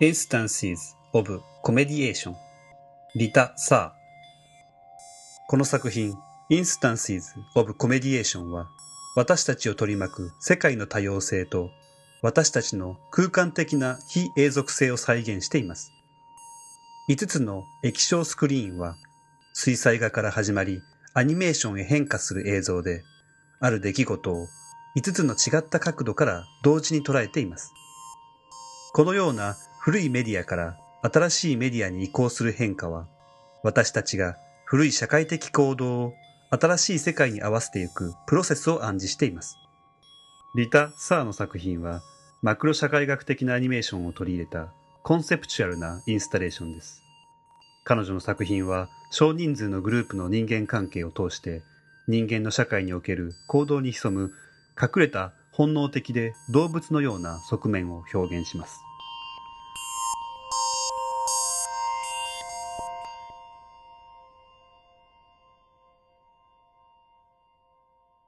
Instances of Comediation リタ・サーこの作品 Instances of Comediation は私たちを取り巻く世界の多様性と私たちの空間的な非永続性を再現しています。5つの液晶スクリーンは水彩画から始まりアニメーションへ変化する映像である出来事を5つの違った角度から同時に捉えています。このような古いメディアから新しいメディアに移行する変化は、私たちが古い社会的行動を新しい世界に合わせていくプロセスを暗示しています。リタ・サーの作品は、マクロ社会学的なアニメーションを取り入れたコンセプチュアルなインスタレーションです。彼女の作品は少人数のグループの人間関係を通して人間の社会における行動に潜む隠れた本能的で動物のような側面を表現します。